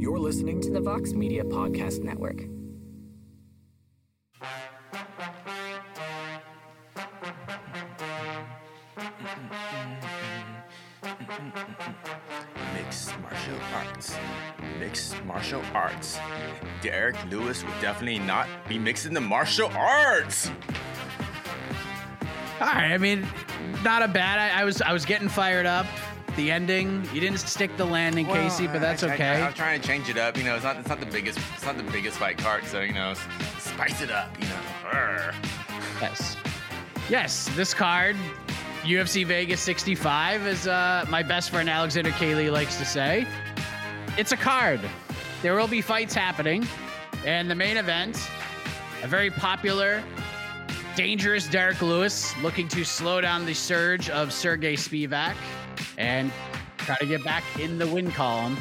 You're listening to the Vox Media Podcast Network. Mixed martial arts. Mixed martial arts. Derrick Lewis would definitely not be mixing the martial arts. All right, I mean, not a bad. I, I was I was getting fired up. The ending, you didn't stick the landing, Casey, but that's I- I- okay. I'm trying to change it up. You know, it's not it's not the biggest it's not the biggest fight card, so you know, spice it up. You know. Arr. Yes. Yes, this card, UFC Vegas 65, as uh, my best friend Alexander K. Lee likes to say. It's a card. There will be fights happening. And the main event, a very popular, dangerous Derrick Lewis looking to slow down the surge of Sergey Spivak and try to get back in the win column.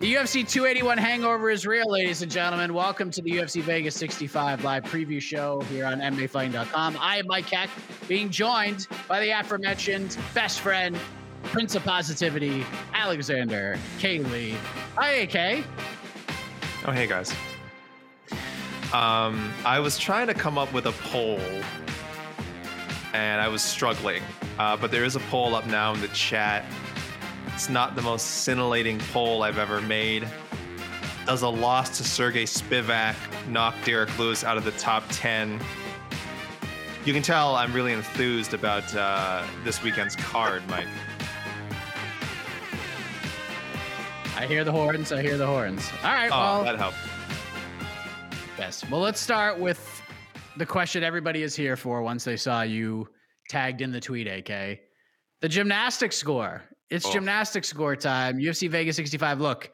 The UFC 281 hangover is real, ladies and gentlemen. Welcome to the UFC Vegas 65 live preview show here on MMAfighting.com. I am Mike Heck, being joined by the aforementioned best friend, Prince of Positivity, Alexander K. Lee. Hi, AK. Oh, hey guys. Um, I was trying to come up with a poll, and I was struggling. Uh, but there is a poll up now in the chat. It's not the most scintillating poll I've ever made. Does a loss to Sergey Spivak knock Derrick Lewis out of the top 10? You can tell I'm really enthused about uh, this weekend's card, Mike. I hear the horns. I hear the horns. All right. Oh, well, that helped. Yes. Well, let's start with the question everybody is here for once they saw you tagged in the tweet, AK. The gymnastic score. It's Oh. gymnastics score time. UFC Vegas 65. Look,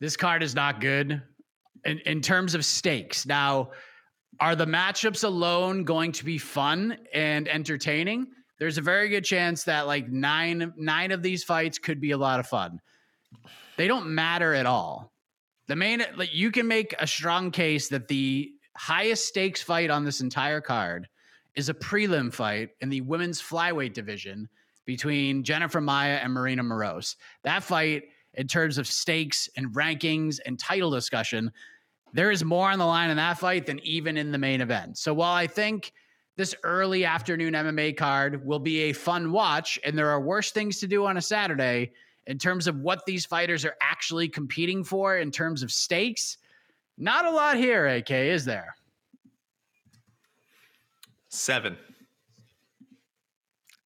this card is not good in, in terms of stakes. Now, are the matchups alone going to be fun and entertaining? There's a very good chance that like nine nine of these fights could be a lot of fun. They don't matter at all. The main, like, you can make a strong case that the highest stakes fight on this entire card is a prelim fight in the women's flyweight division between Jennifer Maia and Marina Moroz. That fight, in terms of stakes and rankings and title discussion, there is more on the line in that fight than even in the main event. So while I think this early afternoon MMA card will be a fun watch, and there are worse things to do on a Saturday in terms of what these fighters are actually competing for in terms of stakes. Not a lot here, AK, is there? Seven.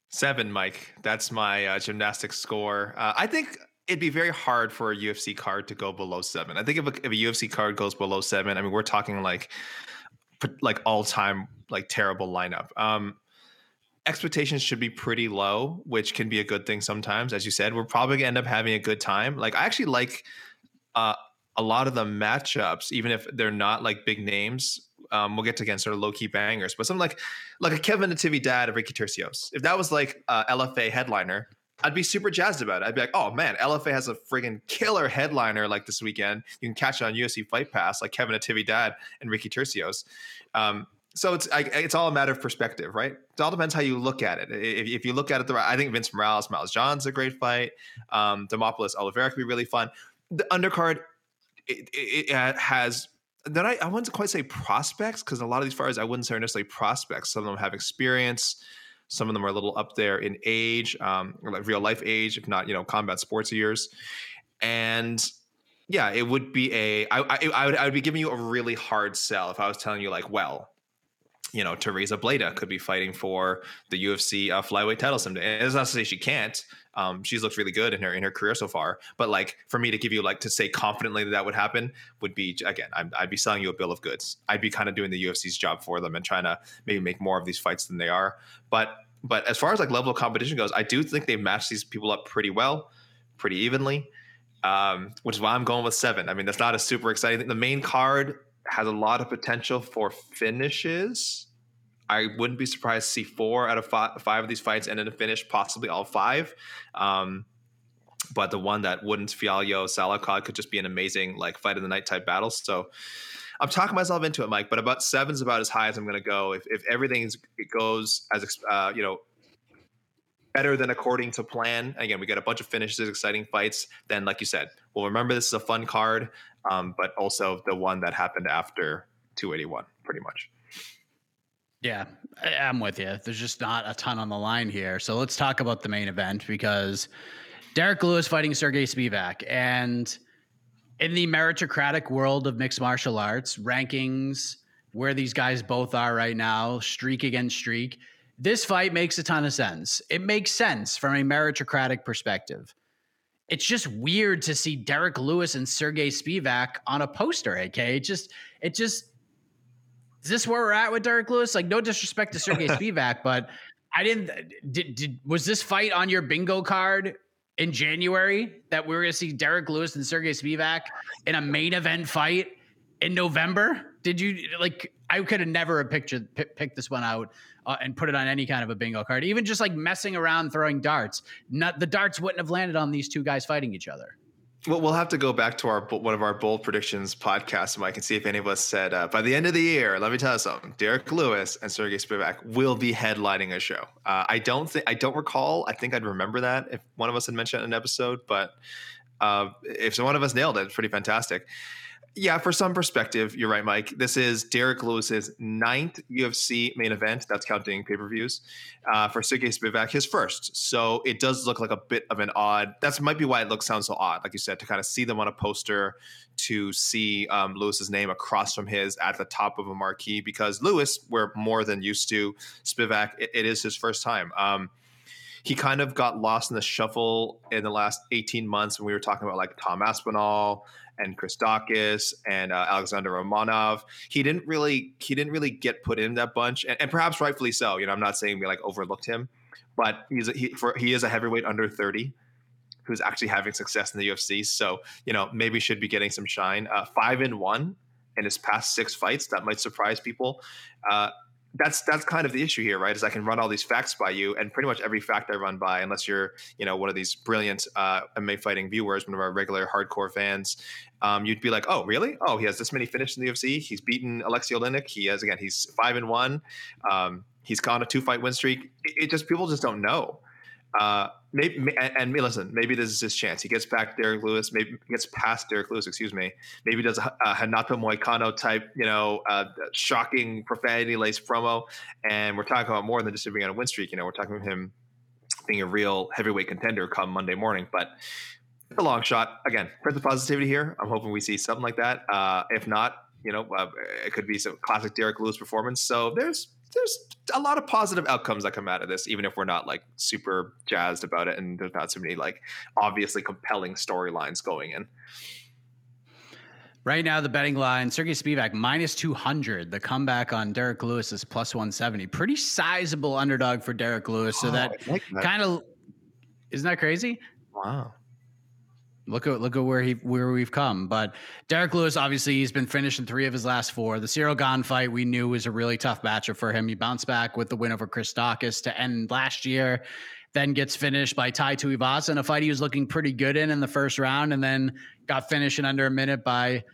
Seven, Mike. That's my uh, gymnastics score. Uh, I think it'd be very hard for a UFC card to go below seven. I think if a, if a UFC card goes below seven, I mean, we're talking like like all time like terrible lineup. Um, expectations should be pretty low, which can be a good thing sometimes. As you said, we're probably gonna end up having a good time. Like I actually like uh, a lot of the matchups, even if they're not like big names. Um, we'll get to again sort of low key bangers, but something like like a Kevin Natividad of Ricky Turcios. If that was like uh, LFA headliner, I'd be super jazzed about it. I'd be like, oh man, LFA has a friggin' killer headliner like this weekend. You can catch it on UFC Fight Pass, like Kevin Natividad and Ricky Turcios. Um, so it's I, it's all a matter of perspective, right? It all depends how you look at it. If, if you look at it the right, I think Vince Morales, Miles Johns a great fight. Um, Demopoulos Oliveira could be really fun. The undercard it, it, it has then I, I wouldn't quite say prospects because a lot of these fighters I wouldn't say are necessarily prospects. Some of them have experience. Some of them are a little up there in age, um, like real life age, if not you know combat sports years. And yeah, it would be a I, I, I would I would be giving you a really hard sell if I was telling you like, well, you know, Tereza Bleda could be fighting for the UFC uh, flyweight title someday. And it's not to say she can't. Um, she's looked really good in her in her career so far. But like for me to give you like to say confidently that that would happen would be again, i would be selling you a bill of goods. I'd be kind of doing the UFC's job for them and trying to maybe make more of these fights than they are. But but as far as like level of competition goes, I do think they match these people up pretty well, pretty evenly. Um, which is why I'm going with seven. I mean, that's not a super exciting thing. The main card has a lot of potential for finishes. I wouldn't be surprised to see four out of five, five of these fights end in a finish, possibly all five. Um, but the one that wouldn't Fialho Salikhov could just be an amazing like fight of the night type battle. So I'm talking myself into it, Mike. But about seven's about as high as I'm going to go. If if everything goes as uh, you know better than according to plan. Again, we got a bunch of finishes, exciting fights. Then, like you said, well, remember this is a fun card, um, but also the one that happened after 281, pretty much. Yeah, I'm with you. There's just not a ton on the line here. So let's talk about the main event because Derrick Lewis fighting Sergey Spivak. And in the meritocratic world of mixed martial arts, rankings, where these guys both are right now, streak against streak, this fight makes a ton of sense. It makes sense from a meritocratic perspective. It's just weird to see Derrick Lewis and Sergey Spivak on a poster, AK. It just, it just, is this where we're at with Derrick Lewis? Like, no disrespect to Sergey Spivak, but I didn't. Did, did was this fight on your bingo card in January that we were going to see Derrick Lewis and Sergey Spivak in a main event fight in November? Did you like? I could have never pictured p- picked this one out uh, and put it on any kind of a bingo card. Even just like messing around throwing darts, not the darts wouldn't have landed on these two guys fighting each other. Well, we'll have to go back to our one of our bold predictions podcasts, Mike, and see if any of us said uh, by the end of the year. Let me tell you something: Derrick Lewis and Sergey Spivak will be headlining a show. Uh, I don't think I don't recall. I think I'd remember that if one of us had mentioned an episode, but uh, if one of us nailed it, pretty fantastic. Yeah, for some perspective, you're right, Mike. This is Derrick Lewis's ninth UFC main event. That's counting pay per views. Uh, for Sergey Spivak, his first. So it does look like a bit of an odd. That's might be why it looks sounds so odd, like you said, to kind of see them on a poster, to see um, Lewis's name across from his at the top of a marquee. Because Lewis, we're more than used to. Spivak, it, it is his first time. Um, he kind of got lost in the shuffle in the last 18 months when we were talking about like Tom Aspinall and Chris Daukaus and uh, Alexander Romanov. He didn't really he didn't really get put in that bunch, and, and perhaps rightfully so. You know, I'm not saying we like overlooked him, but he's a, he for he is a heavyweight under 30 who's actually having success in the UFC. So you know, maybe should be getting some shine. Uh, five in one in his past six fights that might surprise people. Uh, that's that's kind of the issue here, right? Is I can run all these facts by you, and pretty much every fact I run by, unless you're you know one of these brilliant uh, MMA fighting viewers, one of our regular hardcore fans, um, you'd be like, oh really? Oh, he has this many finishes in the UFC. He's beaten Alexei Oleinik. He has again. He's five and one. Um, he's gone a two fight win streak. It, it, just people just don't know. Uh, maybe and, and listen, maybe this is his chance. He gets back Derrick Lewis, maybe gets past Derrick Lewis, excuse me. Maybe does a, a Renato Moicano type, you know, uh, shocking profanity laced promo. And we're talking about more than just being on a win streak. You know, we're talking about him being a real heavyweight contender come Monday morning. But it's a long shot. Again, Prince of positivity here. I'm hoping we see something like that. Uh, if not, you know, uh, it could be some classic Derrick Lewis performance. So there's there's a lot of positive outcomes that come out of this, even if we're not like super jazzed about it, and there's not so many like obviously compelling storylines going in. Right now, the betting line: Sergey Spivak minus two hundred. The comeback on Derrick Lewis is plus one seventy. Pretty sizable underdog for Derrick Lewis. So oh, that, like that. kind of isn't that crazy? Wow. Look at look at where he where we've come. But Derrick Lewis, obviously, he's been finished in three of his last four. The Ciryl Gane fight we knew was a really tough matchup for him. He bounced back with the win over Chris Daukaus to end last year, then gets finished by Tai Tuivasa in a fight he was looking pretty good in in the first round, and then got finished in under a minute by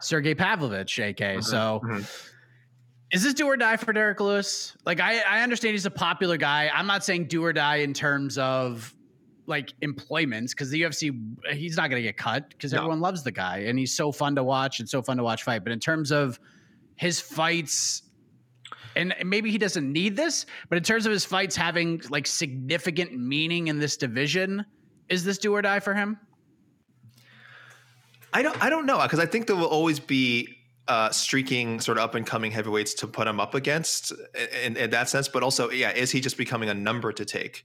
Sergey Pavlovich, AK. Mm-hmm. So. Mm-hmm. Is this do or die for Derrick Lewis? Like I, I understand he's a popular guy. I'm not saying do or die in terms of like employments because the UFC he's not going to get cut because No. everyone loves the guy and he's so fun to watch and so fun to watch fight. But in terms of his fights, and maybe he doesn't need this, but in terms of his fights having like significant meaning in this division, is this do or die for him? I don't I don't know because I think there will always be uh, streaking sort of up and coming heavyweights to put him up against in, in that sense. But also, yeah, is he just becoming a number to take?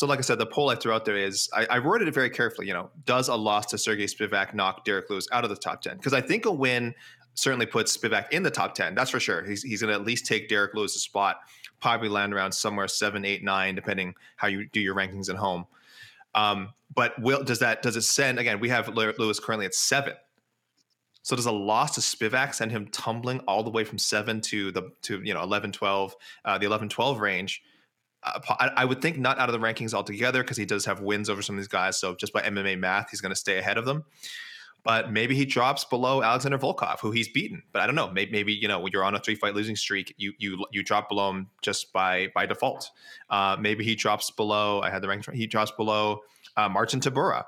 So, like I said, the poll I threw out there is I, I worded it very carefully. You know, does a loss to Sergey Spivak knock Derrick Lewis out of the top ten? Because I think a win certainly puts Spivak in the top ten. That's for sure. He's he's going to at least take Derrick Lewis's spot. Probably land around somewhere seven, eight, nine, depending how you do your rankings at home. Um, but will does that does it send again? We have Lewis currently at seven. So does a loss to Spivak send him tumbling all the way from seven to the to you know 11, 12, uh, the 11, 12 range? Uh, I, would think not out of the rankings altogether because he does have wins over some of these guys. So just by MMA math, he's going to stay ahead of them. But maybe he drops below Alexander Volkov, who he's beaten. But I don't know. Maybe, maybe you know when you're on a three fight losing streak, you you you drop below him just by by default. Uh, maybe he drops below. I had the rankings. He drops below uh, Marcin Tybura.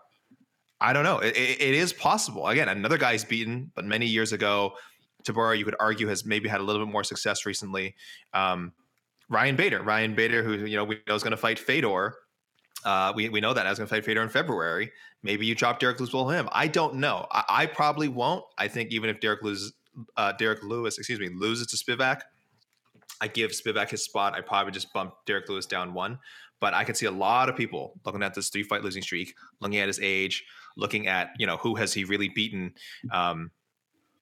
I don't know. It, it, it is possible. Again, another guy's beaten, but many years ago, Tybura, you could argue, has maybe had a little bit more success recently. Um, Ryan Bader, Ryan Bader, who you know we know is going to fight Fedor. Uh, we we know that I was going to fight Fedor in February. Maybe you drop Derrick Lewis below him. I don't know. I, I probably won't. I think even if Derrick Lewis, uh, Derrick Lewis, excuse me, loses to Spivak, I give Spivak his spot. I probably just bump Derrick Lewis down one. But I can see a lot of people looking at this three fight losing streak, looking at his age, looking at you know who has he really beaten um,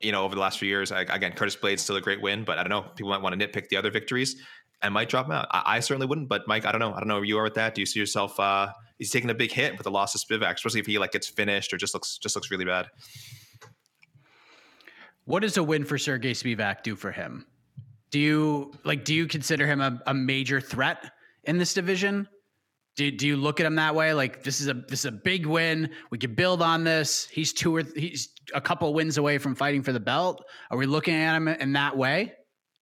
you know over the last few years I, again Curtis Blaydes still a great win but i don't know people might want to nitpick the other victories and might drop him out I, I, certainly wouldn't but mike i don't know i don't know where you are with that do you see yourself uh he's taking a big hit with the loss of spivak especially if he like gets finished or just looks just looks really bad what does a win for sergey spivak do for him do you like do you consider him a, a major threat in this division do, do you look at him that way? Like this is a this is a big win. We could build on this. He's two or he's a couple wins away from fighting for the belt. Are we looking at him in that way?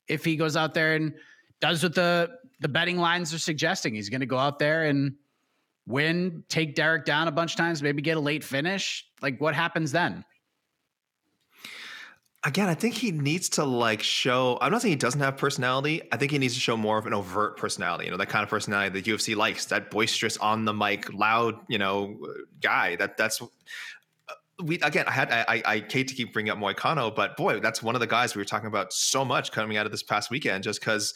If he goes out there and does what the the betting lines are suggesting, he's going to go out there and win, take Derrick down a bunch of times, maybe get a late finish. Like what happens then? again, I think he needs to like show. I'm not saying he doesn't have personality. I think he needs to show more of an overt personality. You know, that kind of personality that UFC likes. That boisterous, on the mic, loud, you know, guy. That that's. Uh, we again, I had I, I hate to keep bringing up Moicano, but boy, that's one of the guys we were talking about so much coming out of this past weekend, just because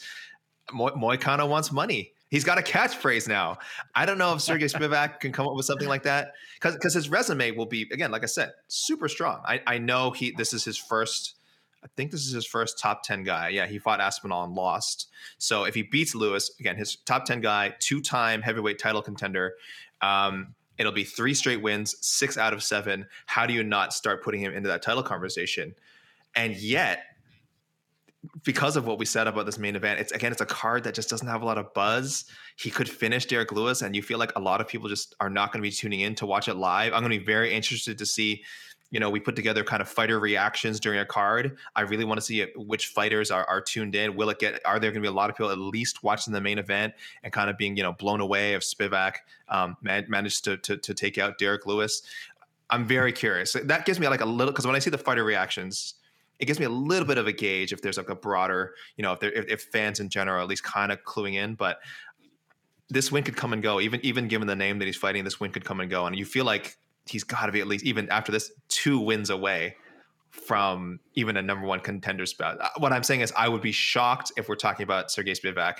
Mo- Moicano wants money. He's got a catchphrase now. I don't know if Sergey Spivak can come up with something like that because because his resume will be again, like I said, super strong. I, I know he this is his first. I think this is his first top ten guy. Yeah, he fought Aspinall and lost. So if he beats Lewis again, his top ten guy, two time heavyweight title contender. Um, it'll be three straight wins, six out of seven. How do you not start putting him into that title conversation? And yet because of what we said about this main event, it's again, it's a card that just doesn't have a lot of buzz. He could finish Derrick Lewis, and you feel like a lot of people just are not going to be tuning in to watch it live. I'm going to be very interested to see. You know, we put together kind of fighter reactions during a card. I really want to see which fighters are, are tuned in. Will it get? Are there going to be a lot of people at least watching the main event and kind of being you know blown away if Spivak um, man, managed to, to to take out Derrick Lewis? I'm very curious. That gives me like a little because when I see the fighter reactions, it gives me a little bit of a gauge if there's like a broader, you know, if there if, if fans in general at least kind of cluing in. But this win could come and go. Even even given the name that he's fighting, this win could come and go. And you feel like he's got to be at least even after this two wins away from even a number one contender spot. Uh, What I'm saying is, I would be shocked if we're talking about Sergey Spivak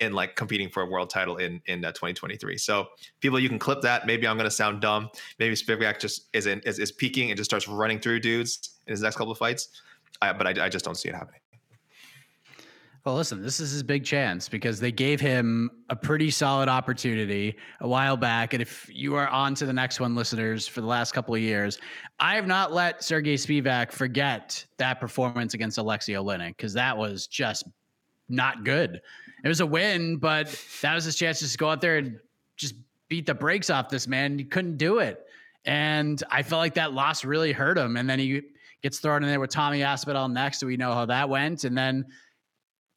in like competing for a world title in in uh, 2023. So people, you can clip that. Maybe I'm going to sound dumb. Maybe Spivak just is in is, is peaking and just starts running through dudes in his next couple of fights. Uh, but I, I just don't see it happening. Well, listen, this is his big chance because they gave him a pretty solid opportunity a while back. And if you are on to the next one, listeners, for the last couple of years, I have not let Sergey Spivak forget that performance against Alexei Oleinik because that was just not good. It was a win, but that was his chance just to go out there and just beat the brakes off this man. He couldn't do it. And I felt like that loss really hurt him. And then he gets thrown in there with Tommy Aspinall next. So we know how that went. And then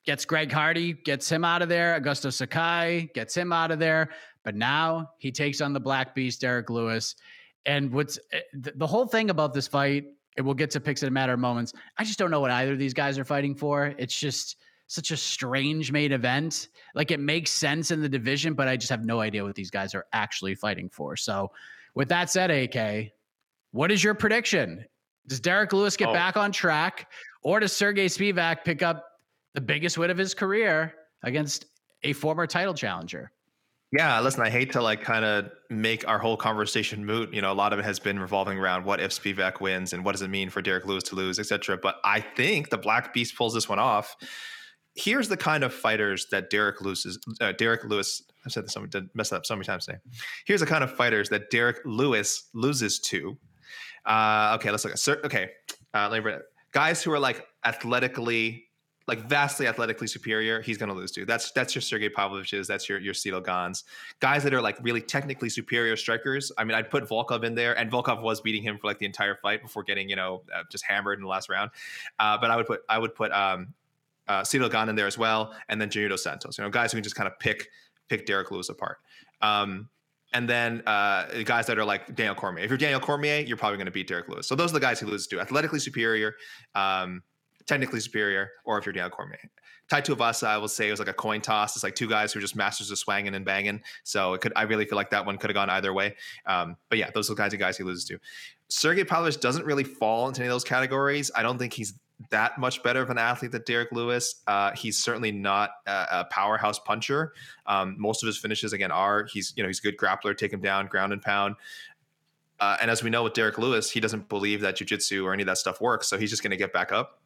gets Greg Hardy, gets him out of there. Augusto Sakai gets him out of there. But now he takes on the Black Beast, Derrick Lewis. And what's eh, the whole thing about this fight, and we'll get to picks in a matter of moments. I just don't know what either of these guys are fighting for. It's just such a strange main event. Like it makes sense in the division, but I just have no idea what these guys are actually fighting for. So, with that said, AK, what is your prediction? Does Derrick Lewis get oh. back on track, or does Sergey Spivak pick up the biggest win of his career against a former title challenger? Yeah, listen, I hate to like kind of make our whole conversation moot. You know, a lot of it has been revolving around what if Spivak wins and what does it mean for Derrick Lewis to lose, etc. But I think the Black Beast pulls this one off. Here's the kind of fighters that Derrick Lewis is, uh, Derrick Lewis. I've said this so messed up so many times today. Here's the kind of fighters that Derrick Lewis loses to. Uh, okay, let's look at Sir, okay. Uh, let me read. guys who are like athletically like vastly athletically superior, he's going to lose to. That's that's your Sergey Pavlovich's, that's your your Ciryl Ganes. Guys that are like really technically superior strikers. I mean, I'd put Volkov in there, and Volkov was beating him for like the entire fight before getting you know uh, just hammered in the last round. Uh, but I would put I would put um, uh, Ciryl Gane in there as well, and then Junior dos Santos. You know, guys who can just kind of pick pick Derrick Lewis apart. Um, and then uh, guys that are like Daniel Cormier. If you're Daniel Cormier, you're probably going to beat Derrick Lewis. So those are the guys he loses to. Athletically superior. Um, technically superior, or if you're Daniel Cormier. Tai Tuivasa, I will say, it was like a coin toss. It's like two guys who are just masters of swanging and banging. So it could, I really feel like that one could have gone either way. Um, but yeah, those are the kinds of guys he loses to. Sergey Pavlovich doesn't really fall into any of those categories. I don't think he's that much better of an athlete than Derrick Lewis. Uh, he's certainly not a, a powerhouse puncher. Um, most of his finishes again are he's you know he's a good grappler, take him down, ground and pound. Uh, and as we know with Derrick Lewis, he doesn't believe that jujitsu or any of that stuff works, so he's just going to get back up.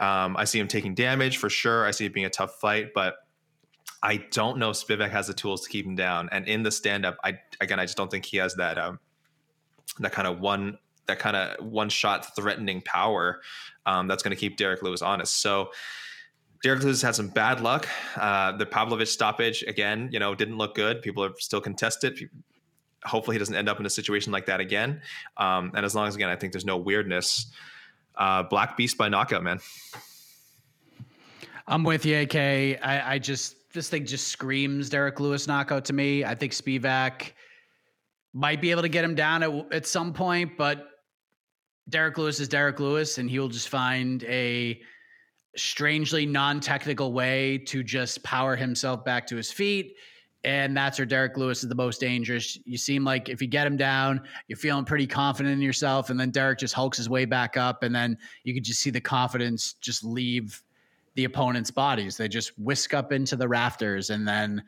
Um, I see him taking damage for sure. I see it being a tough fight, but I don't know if Spivak has the tools to keep him down. And in the stand up, I again, I just don't think he has that um, that kind of one that kind of one shot threatening power um, that's going to keep Derrick Lewis honest. So. Derrick Lewis had some bad luck. Uh, the Pavlovich stoppage again, you know, didn't look good. People are still contested. Hopefully, he doesn't end up in a situation like that again. Um, and as long as again, I think there's no weirdness uh, Black Beast by knockout, man. I'm with you, AK. I, I just this thing just screams Derrick Lewis knockout to me. I think Spivak might be able to get him down at, at some point, but Derrick Lewis is Derrick Lewis, and he will just find a strangely non-technical way to just power himself back to his feet and that's where Derrick Lewis is the most dangerous. You seem like if you get him down, you're feeling pretty confident in yourself, and then Derrick just hulks his way back up, and then you could just see the confidence just leave the opponent's bodies. They just whisk up into the rafters, and then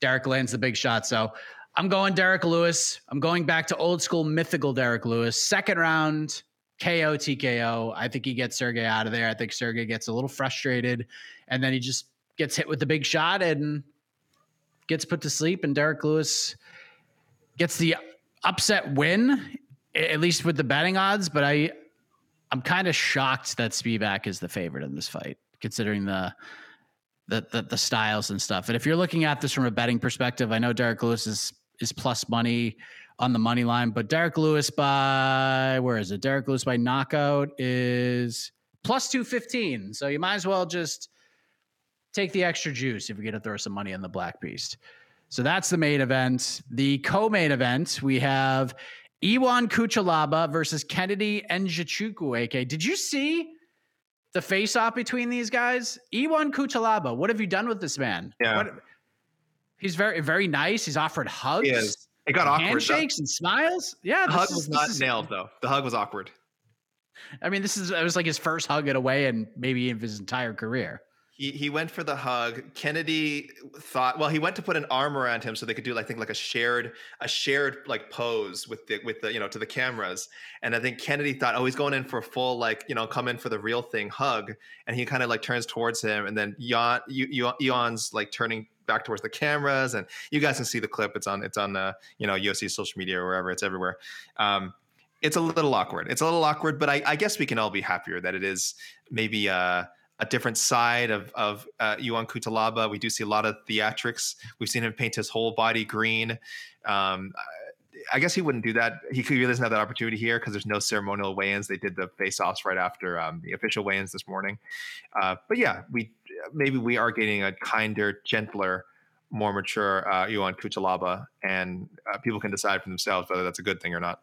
Derrick lands the big shot. So I'm going Derrick Lewis. I'm going back to old school mythical Derrick Lewis. Second round KO TKO. I think he gets Sergey out of there. I think Sergey gets a little frustrated, and then he just gets hit with the big shot and gets put to sleep, and Derrick Lewis gets the upset win, at least with the betting odds. But I, I'm kind of shocked that Spivak is the favorite in this fight, considering the, the the the styles and stuff. And if you're looking at this from a betting perspective, I know Derrick Lewis is is plus money on the money line, but Derrick Lewis by where is it? Derrick Lewis by knockout is plus 215. So you might as well just take the extra juice if you're going to throw some money on the Black Beast. So that's the main event. The co-main event, we have Ion Cutelaba versus Kennedy Nzechukwu. AK, did you see the face-off between these guys? Ion Cutelaba, what have you done with this man? Yeah. What, he's very, very nice. He's offered hugs. He. It got awkward. Handshakes and smiles. Yeah. The hug is, was not is, nailed though. The hug was awkward. I mean, this is it was like his first hug in a way and maybe in his entire career. He, he went for the hug. Kennedy thought, well, he went to put an arm around him so they could do, I think, like a shared, a shared like pose with the, with the, you know, to the cameras. And I think Kennedy thought, oh, he's going in for a full, like, you know, come in for the real thing hug. And he kind of like turns towards him, and then Jan, Ion's like turning back towards the cameras, and you guys can see the clip. It's on, it's on the, you know, UFC social media or wherever. It's everywhere. Um, it's a little awkward. It's a little awkward, but I, I guess we can all be happier that it is maybe. uh a different side of of uh, Ion Cutelaba. We do see a lot of theatrics. We've seen him paint his whole body green. Um, I guess he wouldn't do that. He really doesn't have that opportunity here because there's no ceremonial weigh-ins. They did the face-offs right after um, the official weigh-ins this morning. Uh, but yeah, we maybe we are getting a kinder, gentler, more mature uh, Ion Cutelaba, and uh, people can decide for themselves whether that's a good thing or not.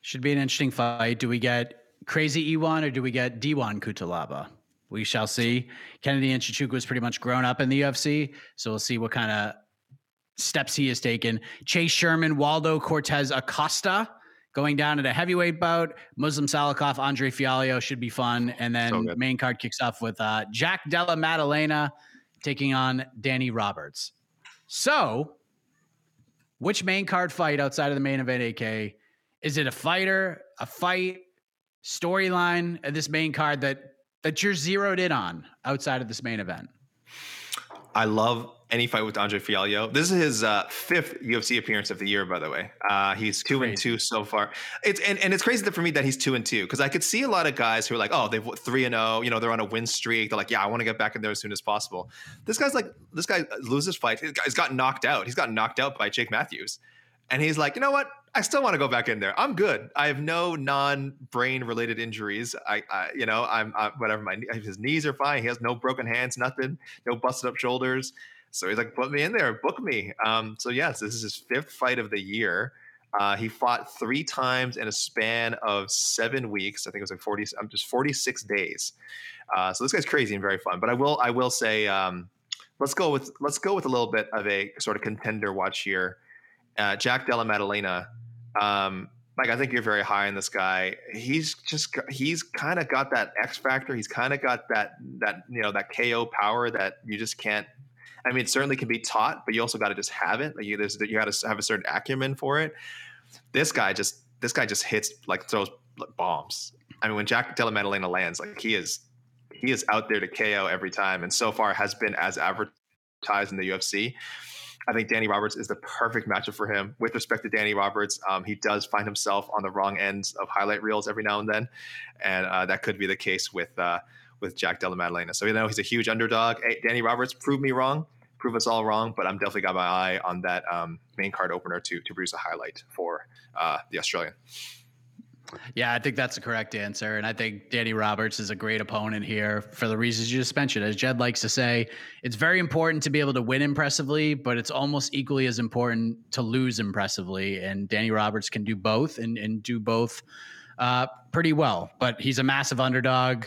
Should be an interesting fight. Do we get crazy Iwan or do we get Diwan Cutelaba? We shall see. Kennedy and Nzechukwu is pretty much grown up in the UFC, so we'll see what kind of steps he has taken. Chase Sherman, Waldo Cortes Acosta going down at a heavyweight bout. Muslim Salikhov, Andre Fialho should be fun. And then so main card kicks off with uh, Jack Della Maddalena taking on Danny Roberts. So, which main card fight outside of the main event, AK? Is it a fighter, a fight, storyline at this main card that that you're zeroed in on outside of this main event? I love any fight with Andre Fialho. This is his uh, fifth UFC appearance of the year, by the way. Uh, he's two crazy. and two so far. It's and, and it's crazy for me that he's two and two because I could see a lot of guys who are like, oh, they've three and zero. Oh, you know, they're on a win streak. They're like, yeah, I want to get back in there as soon as possible. This guy's like, this guy loses fight. He's got knocked out. He's got knocked out by Jake Matthews, and he's like, you know what? I still want to go back in there. I'm good. I have no non-brain related injuries. I, I you know, I'm uh, whatever. My his knees are fine. He has no broken hands, nothing, no busted up shoulders. So he's like, put me in there, book me. Um, so yes, this is his fifth fight of the year. Uh, he fought three times in a span of seven weeks. I think it was like forty, I'm um, just forty six days. Uh, so this guy's crazy and very fun. But I will, I will say, um, let's go with let's go with a little bit of a sort of contender watch here. Uh, Jack Della Maddalena. Um, Mike, I think you're very high on this guy. He's just he's kind of got that X factor. He's kind of got that that you know that KO power that you just can't I mean, it certainly can be taught, but you also got to just have it. Like you, you got to have a certain acumen for it. This guy just, this guy just hits like throws bombs. I mean, when Jack Della Maddalena lands, like he is, he is out there to KO every time, and so far has been as advertised in the UFC. I think Danny Roberts is the perfect matchup for him. With respect to Danny Roberts, um, he does find himself on the wrong ends of highlight reels every now and then, and uh, that could be the case with uh, with Jack Della Maddalena. So you know he's a huge underdog. Hey, Danny Roberts, prove me wrong, prove us all wrong, but I'm definitely got my eye on that um, main card opener to to produce a highlight for uh, the Australian. Yeah, I think that's the correct answer. And I think Danny Roberts is a great opponent here for the reasons you just mentioned. As Jed likes to say, it's very important to be able to win impressively, but it's almost equally as important to lose impressively. And Danny Roberts can do both and, and do both uh, pretty well. But he's a massive underdog.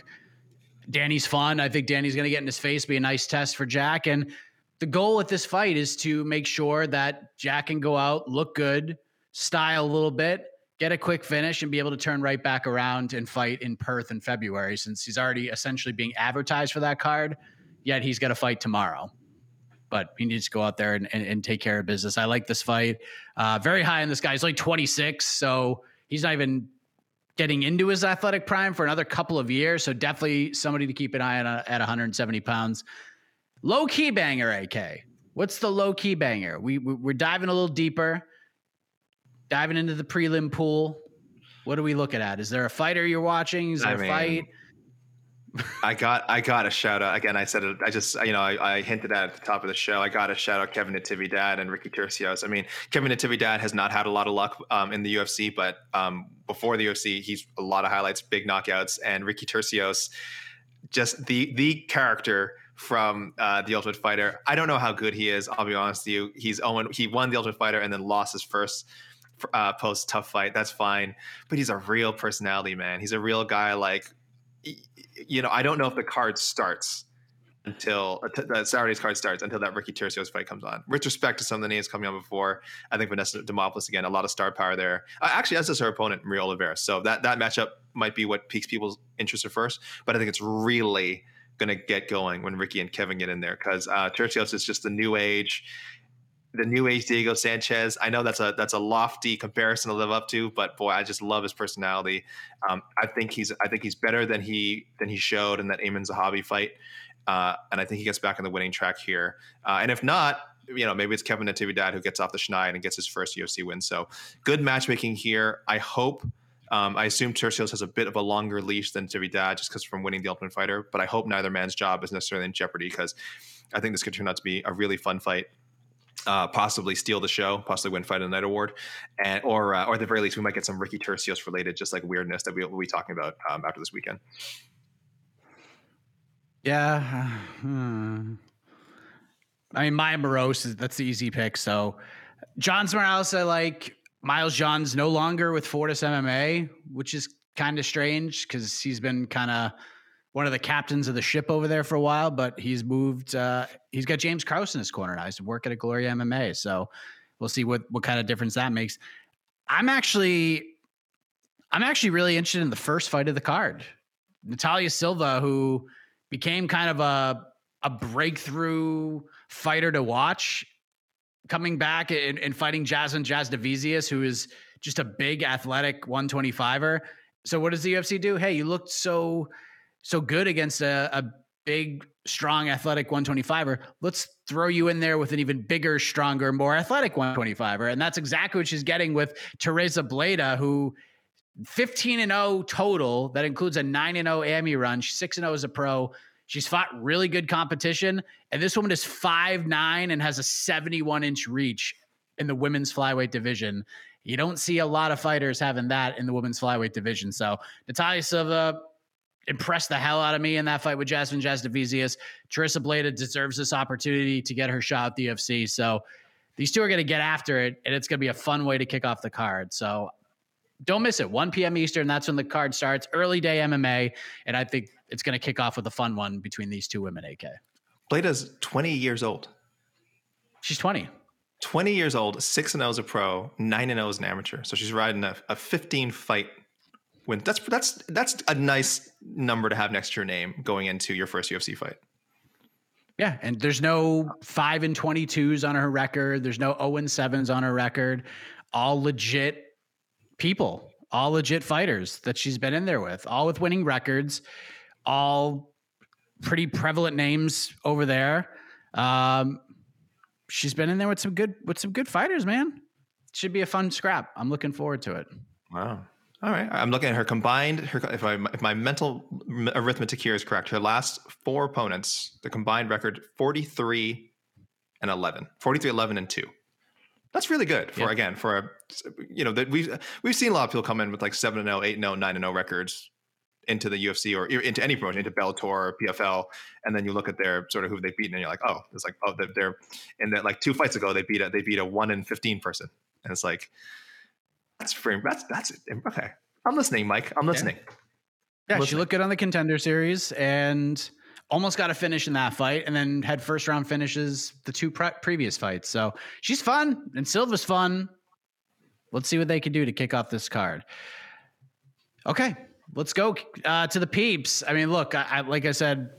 Danny's fun. I think Danny's going to get in his face, be a nice test for Jack. And the goal with this fight is to make sure that Jack can go out, look good, style a little bit, get a quick finish, and be able to turn right back around and fight in Perth in February, since he's already essentially being advertised for that card. Yet he's got to fight tomorrow. But he needs to go out there and, and, and take care of business. I like this fight. Uh, very high on this guy. He's like 26, so he's not even getting into his athletic prime for another couple of years. So definitely somebody to keep an eye on uh, at 170 pounds. Low key banger, AK. What's the low key banger? We, we are diving a little deeper, diving into the prelim pool. What are we looking at? Is there a fighter you're watching? Is there I a mean, fight? I got I got a shout out again. I said it. I just you know I, I hinted at, at the top of the show. I got a shout out Kevin Natividad and Ricky Turcios. I mean Kevin Natividad has not had a lot of luck um, in the UFC, but um, before the UFC, he's a lot of highlights, big knockouts, and Ricky Turcios, just the the character from uh, the Ultimate Fighter. I don't know how good he is. I'll be honest with you. He's Owen. He won the Ultimate Fighter and then lost his first uh, post tough fight. That's fine, but he's a real personality, man. He's a real guy. Like you know, I don't know if the card starts until uh, Saturday's card starts until that Ricky Turcios fight comes on. With respect to some of the names coming on before, I think Vanessa Demopoulos again, a lot of star power there. Uh, actually, as does her opponent Maria Oliveira. So that that matchup might be what piques people's interest at first, but I think it's really going to get going when Ricky and Kevin get in there because uh, Turcios is just the new age the new age Diego Sanchez. I know that's a that's a lofty comparison to live up to, but boy, I just love his personality. Um, I think he's I think he's better than he than he showed in that Aiemann Zahabi fight, uh, and I think he gets back on the winning track here. Uh, and if not, you know, maybe it's Kevin Natividad who gets off the schneid and gets his first UFC win. So good matchmaking here. I hope. Um, I assume Turcios has a bit of a longer leash than Natividad just because from winning the Ultimate Fighter, but I hope neither man's job is necessarily in jeopardy because I think this could turn out to be a really fun fight uh, possibly steal the show, possibly win Fight of the Night award, and or uh, or at the very least, we might get some Ricky Turcios related, just like weirdness that we, will be talking about um, after this weekend. Yeah. hmm. I mean, Maia Moroz is that's the easy pick. So, Johns Morales, I like. Miles Johns no longer with Fortis MMA, which is kind of strange because he's been kind of one of the captains of the ship over there for a while. But he's moved. Uh, he's got James Krause in his corner now. He's working at Glory MMA. So we'll see what what kind of difference that makes. I'm actually, I'm actually really interested in the first fight of the card. Natalia Silva, who became kind of a a breakthrough fighter to watch, coming back and, and fighting Jasmine Jasudavicius, who is just a big athletic 125er. So what does the UFC do? Hey, you looked so so good against a, a big, strong, athletic 125er. Let's throw you in there with an even bigger, stronger, more athletic 125er. And that's exactly what she's getting with Tereza Bleda, who 15 and 0 total. That includes a 9 and 0 AMI run. She's 6 and 0 as a pro. She's fought really good competition. And this woman is 5'9 and has a 71 inch reach in the women's flyweight division. You don't see a lot of fighters having that in the women's flyweight division. So Natalia Silva impressed the hell out of me in that fight with Jasmine Jasudavicius. Tereza Bleda deserves this opportunity to get her shot at the UFC. So these two are going to get after it, and it's going to be a fun way to kick off the card. So don't miss it. 1 p.m. Eastern. That's when the card starts. Early day MMA, and I think it's going to kick off with a fun one between these two women. AK. Bleda's 20 years old. She's 20. 20 years old, 6 and 0 as a pro, 9 and 0 as an amateur. So she's riding a, a 15 fight win. That's that's that's a nice number to have next to your name going into your first UFC fight. Yeah, and there's no 5 and 22s on her record. There's no 0 and 7s on her record. All legit people, all legit fighters that she's been in there with, all with winning records, all pretty prevalent names over there. Um, she's been in there with some good with some good fighters, man. Should be a fun scrap. I'm looking forward to it. Wow. All right. I'm looking at her combined. Her, if, I, if my mental arithmetic here is correct, her last four opponents, the combined record 43 and 11, 43, 11, and two. That's really good for Yeah. again for a you know that we've we've seen a lot of people come in with like seven and 0, 8 and 0, 9 and 0 records into the UFC or into any promotion, into Bellator or PFL, and then you look at their sort of who they've beaten, and you're like, oh, it's like oh they're, they're in that like two fights ago they beat a they beat a one in fifteen person, and it's like that's free. That's that's it. Okay, I'm listening, Mike. I'm listening. Yeah, she Listening. looked good on the contender series and almost got a finish in that fight, and then had first round finishes the two pre- previous fights. So she's fun, and Silva's fun. Let's see what they can do to kick off this card. Okay, let's go uh, to the peeps. I mean, look, I, I like I said,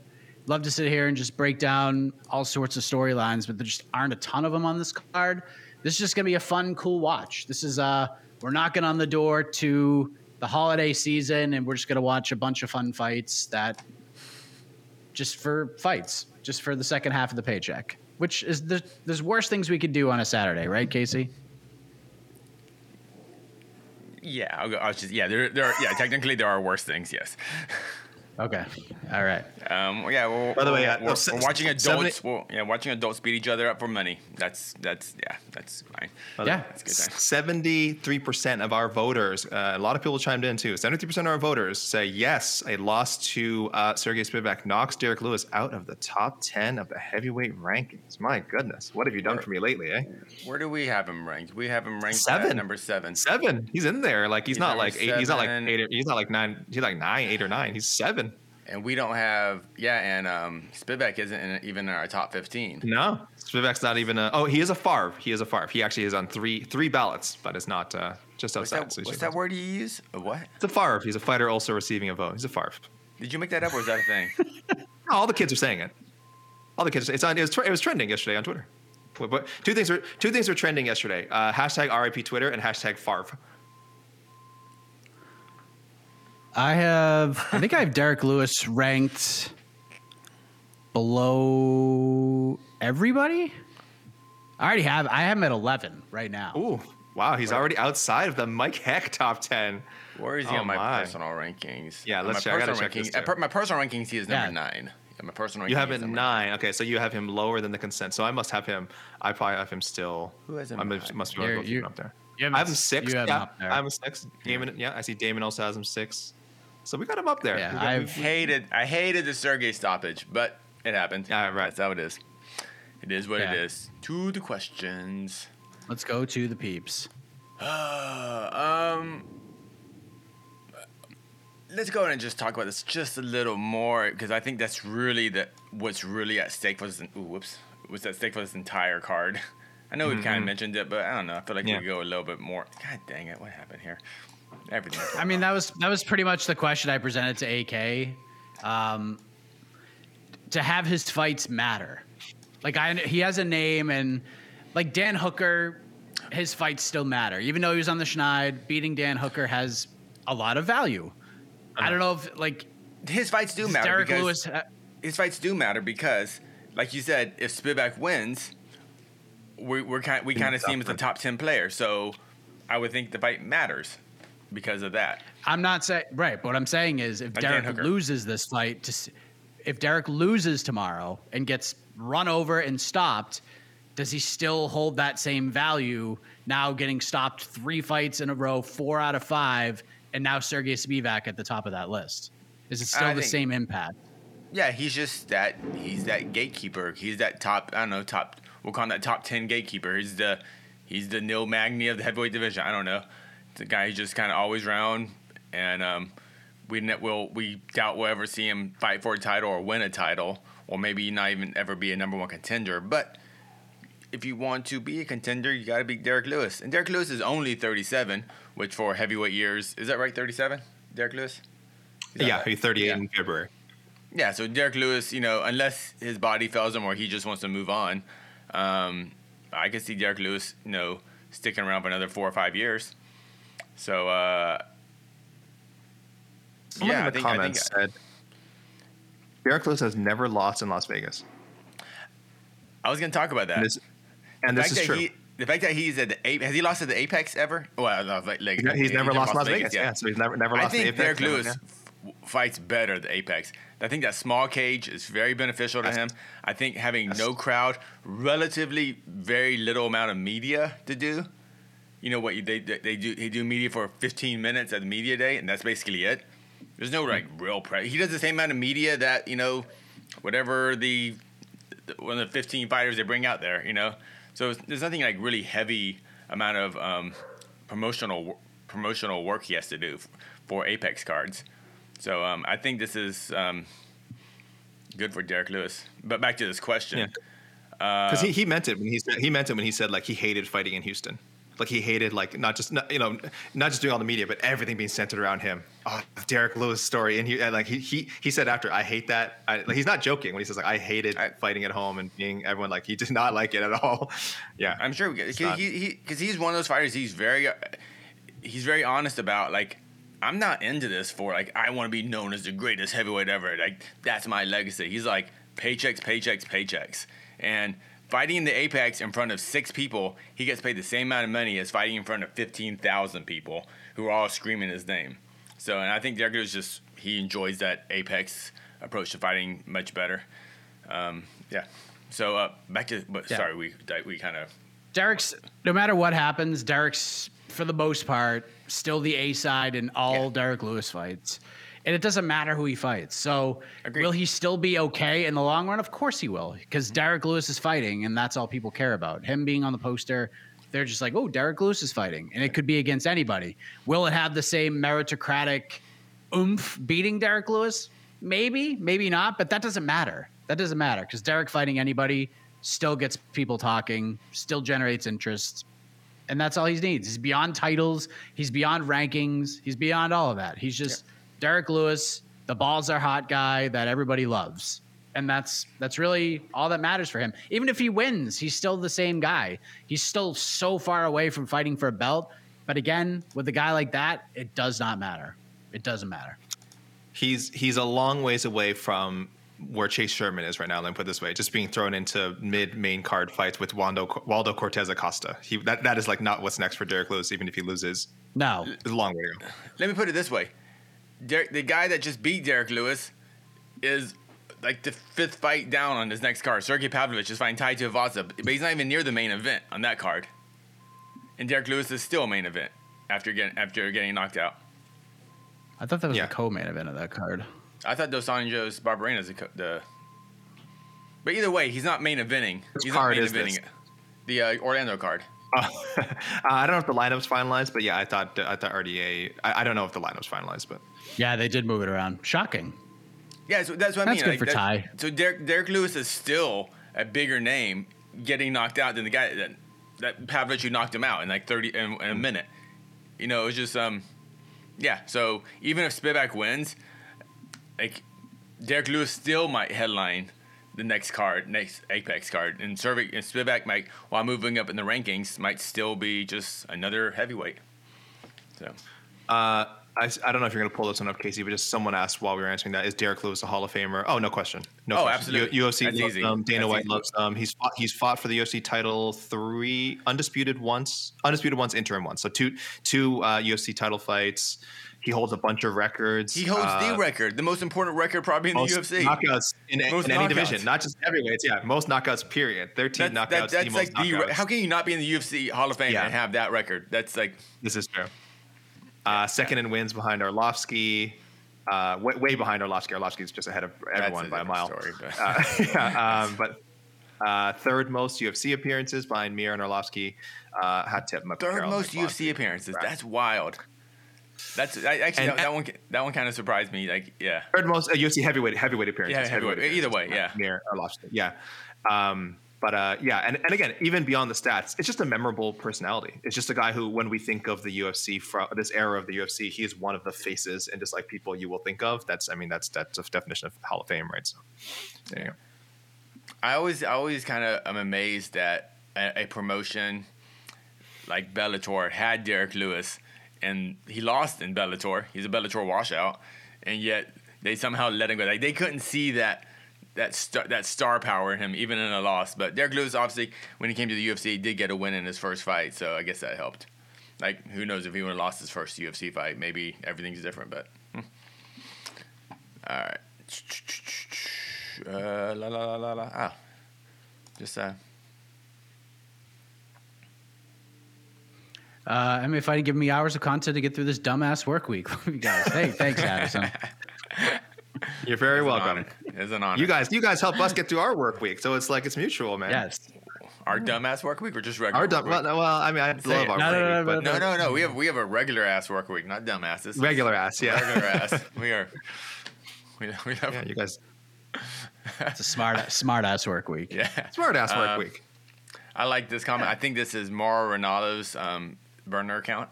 love to sit here and just break down all sorts of storylines, but there just aren't a ton of them on this card. This is just gonna be a fun, cool watch. This is uh, we're knocking on the door to the holiday season, and we're just gonna watch a bunch of fun fights that just for fights, just for the second half of the paycheck. Which is the, there's worse things we could do on a Saturday, right, Casey? Yeah, I was just yeah. There, there. Are, yeah, technically there are worse things. Yes. Okay, all right. Um. well, Yeah. Well, By the way, we're, uh, we're, we're watching seventy- adults. Well, yeah, watching adults beat each other up for money. That's that's yeah. That's fine. Yeah, That's good. Seventy-three percent of our voters, uh, a lot of people chimed in too. Seventy-three percent of our voters say yes, a loss to uh, Sergey Spivak knocks Derrick Lewis out of the top ten of the heavyweight rankings. My goodness, what have you done for me lately, eh? Where do we have him ranked? We have him ranked Seven. at number seven. Seven. He's in there. Like he's, He's not like eight. He's not like eight. Or, he's not like nine. He's like nine, eight or nine. He's seven. And we don't have yeah. And um, Spivak isn't in, even in our top fifteen. No, Spivak's not even a. Oh, he is a Favre. He is a Favre. He actually is on three three ballots, but it's not uh, just What's outside. that, so he's what's that word you use? A what? It's a Favre. He's a fighter, also receiving a vote. He's a Favre. Did you make that up or is that a thing? All the kids are saying it. All the kids. It's on. It was, it was trending yesterday on Twitter. But, but two things are two things were trending yesterday. Uh, hashtag RIP Twitter and hashtag Favre. I have, I think I have Derrick Lewis ranked below everybody. I already have, I have him at 11 right now. Ooh, wow, he's already outside of the Mike Heck top ten. Where is he Oh, on my, my. personal rankings? Yeah, uh, let's my check. I gotta personal check this uh, too. my personal rankings, he is number Yeah. nine. Yeah, my personal. You ranking have is it nine. Okay, so you have him lower than the consent. So I must have him. I probably have him still. Who has him I must, must be You're- able to keep you- him up there. You have I have him six. You have yeah, him up there. I have him six. Damon. Yeah, I see Damon also has him six. So we got him up there. Yeah, I've- hated I hated the Sergey stoppage, but it happened. Yeah, right. That's how it is. It is what Yeah. it is. To the questions. Let's go to the peeps. Uh, um, let's go ahead and just talk about this just a little more because I think that's really the what's really at stake for this. Ooh, whoops, what's at stake for this entire card. I know we've kind of mentioned it, but I don't know. I feel like Yeah. we go a little bit more. God dang it! What happened here? Everything. I mean, that was that was pretty much the question I presented to AK. Um, to have his fights matter, like I, he has a name, and like Dan Hooker, his fights still matter, even though he was on the Schneid. Beating Dan Hooker has a lot of value. I don't know if like his fights do matter Derrick because Lewis. uh, his fights do matter because, like you said, if Spivak wins, we, we're kind we kind of see him as a top ten player. So I would think the fight matters because of that. I'm not saying right, but what I'm saying is if Like Derrick loses this fight, to, if Derrick loses tomorrow and gets run over and stopped, does he still hold that same value? Now getting stopped three fights in a row, four out of five, and now Sergey Spivak at the top of that list. Is it still I the think- same impact? Yeah, he's just that. He's that gatekeeper. He's that top. I don't know. Top. We'll call him that top ten gatekeeper. He's the. He's the Neil Magny of the heavyweight division. I don't know. The guy who's just kind of always around, and um, we ne- will we doubt we'll ever see him fight for a title or win a title, or maybe not even ever be a number one contender. But if you want to be a contender, you got to beat Derrick Lewis. And Derrick Lewis is only 37, which for heavyweight years is that right? 37, Derrick Lewis. Yeah, right? he's 38 Yeah. in February. Yeah, so Derrick Lewis, you know, unless his body fails him or he just wants to move on, um, I could see Derrick Lewis, you know, sticking around for another four or five years. So, uh, Someone yeah, in I the think, I think comments said Derrick Lewis has never lost in Las Vegas. I was going to talk about that. And this, and the this is true. He, the fact that he's at the Ape, has he lost at the Apex ever? Well, no, like, like he's, he's never lost Las Vegas. Yeah. so he's never never I lost the think Apex. Derrick Lewis yeah. f- fights better at the Apex. I think that small cage is very beneficial to him. I think having no crowd, relatively very little amount of media to do. You know what they they they do they do media for 15 minutes at the media day, and that's basically it. There's no like real press. He does the same amount of media that you know, whatever the, one of the 15 fighters they bring out there. You know, so it's- there's nothing like really heavy amount of um, promotional promotional work he has to do f- for Apex cards. So um, I think this is um, good for Derrick Lewis. But back to this question. Yeah. because he, he meant it when he said he meant it when he said like he hated fighting in Houston. Like he hated like not just you know not just doing all the media, but everything being centered around him. Oh, Derrick Lewis story, and he and like he he he said after I hate that. I, like, he's not joking when he says like I hated fighting at home and being everyone like he did not like it at all. Yeah, I'm sure because he, he, he's one of those fighters. He's very, he's very honest about like, I'm not into this for like I want to be known as the greatest heavyweight ever. Like that's my legacy. He's like paychecks, paychecks, paychecks, and fighting in the apex in front of six people, he gets paid the same amount of money as fighting in front of fifteen thousand people who are all screaming his name. So, and I think Derrick Lewis just he enjoys that apex approach to fighting much better. Um, yeah. So uh, back to, but Yeah. sorry, we we kind of Derrick's no matter what happens, Derrick's for the most part still the A side in all Yeah. Derrick Lewis fights. And it doesn't matter who he fights. So Agreed. will he still be okay in the long run? Of course he will, because mm-hmm. Derrick Lewis is fighting, and that's all people care about. Him being on the poster, they're just like, oh, Derrick Lewis is fighting, and it could be against anybody. Will it have the same meritocratic oomph beating Derrick Lewis? Maybe, maybe not, but that doesn't matter. That doesn't matter because Derrick fighting anybody still gets people talking, still generates interest. And that's all he needs. He's beyond titles, he's beyond rankings, he's beyond all of that. He's just Derrick Lewis, the balls are hot guy that everybody loves. And that's that's really all that matters for him. Even if he wins, he's still the same guy. He's still so far away from fighting for a belt. But again, with a guy like that, it does not matter. It doesn't matter. he's he's a long ways away from where Chase Sherman is right now. Let me put it this way: just being thrown into mid main card fights with Waldo Waldo Cortes Acosta. He that that is like not what's next for Derrick Lewis, even if he loses. No. It's a long way to go. let me put it this way: Derrick, the guy that just beat Derrick Lewis is like the fifth fight down on his next card. Sergey Pavlovich is fighting Tai Tuivasa, but he's not even near the main event on that card. And Derrick Lewis is still a main event after getting after getting knocked out. I thought that was Yeah. the co-main event of that card. I thought Dos Anjos Barberena's the, co- the. But either way, he's not main eventing. Which he's card not main is this? eventing. The uh, Orlando card. Uh, I don't know if the lineup's finalized, but yeah, I thought I thought RDA. I, I don't know if the lineup's finalized, but Yeah, they did move it around. Shocking. Yeah, so that's what I That's mean. good like, for Tai. So Derrick, Derrick Lewis is still a bigger name getting knocked out than the guy that that Pavlich knocked him out in like thirty in, in a minute. You know, it was just um, yeah. So even if Spivak wins, like Derrick Lewis still might headline the next card, next Apex card, and Cervic and Spivak might, while moving up in the rankings, might still be just another heavyweight. So uh, I, I don't know if you're going to pull this one up, Casey, but just someone asked while we were answering that: Is Derrick Lewis a Hall of Famer? Oh, no question. No Oh, question. absolutely. U- UFC That's loves him. Dana That's White easy. loves him. He's fought, he's fought for the UFC title three, undisputed once, undisputed once, interim once. So two two uh, UFC title fights. He holds a bunch of records. he holds Uh, the record, the most important record probably in the UFC. knockouts in, in any knockouts. division, not just heavyweights. Yeah, most knockouts. Period. Thirteen That- knockouts. that- the that's most like the. knockouts. How can you not be in the UFC Hall of Fame Yeah. and have that record? That's like This is true. Uh, second in wins behind Arlovsky. Uh, way, way behind Arlovsky. Arlovsky is just ahead of everyone by a mile. story, but- Uh, yeah, um, but uh, third most UFC appearances behind Mir and Arlovsky. Uh, hat tip. third most UFC appearances. Right. That's wild. That's I, actually And- that, that one. That one kind of surprised me. Like, yeah, Third most uh, UFC heavyweight heavyweight appearances. Yeah, heavyweight. Either way, yeah. Arlovsky. Yeah. Um, but uh, yeah, and, and again, even beyond the stats, it's just a memorable personality. It's just a guy who, when we think of the UFC, from this era of the UFC, he is one of the faces and just like people you will think of. That's, I mean, that's that's a definition of Hall of Fame, right? So, there you go. I always, I always kind of am amazed that a, a promotion like Bellator had Derrick Lewis, and he lost in Bellator. He's a Bellator washout, and yet they somehow let him go. Like they couldn't see that that star, that star power in him, even in a loss. But Derrick Lewis, obviously, when he came to the UFC, he did get a win in his first fight, so I guess that helped. Like who knows if he would have lost his first UFC fight, maybe everything's different. But hmm. all right. Uh, la la la la la. Ah, just uh. Uh, I mean, if I give me hours of content to get through this dumbass work week, you guys. Hey, thanks, Addison. You're very It's welcome. honor. It's an honor. You guys, you guys help us get through our work week, so it's like it's mutual, man. Yes. our dumbass work week or just regular? Our work dumb, week? well, no, well, I mean, I Say love it. our No, work no, no, week, no, but No, no, no. We have we have a regular ass work week, not dumbasses. regular ass, yeah. regular ass. We are. We, we have. yeah, you guys, It's a smart, smart ass work week. yeah. smart ass work Um, week. I like this comment. I think this is Mauro Ranallo's um, burner account.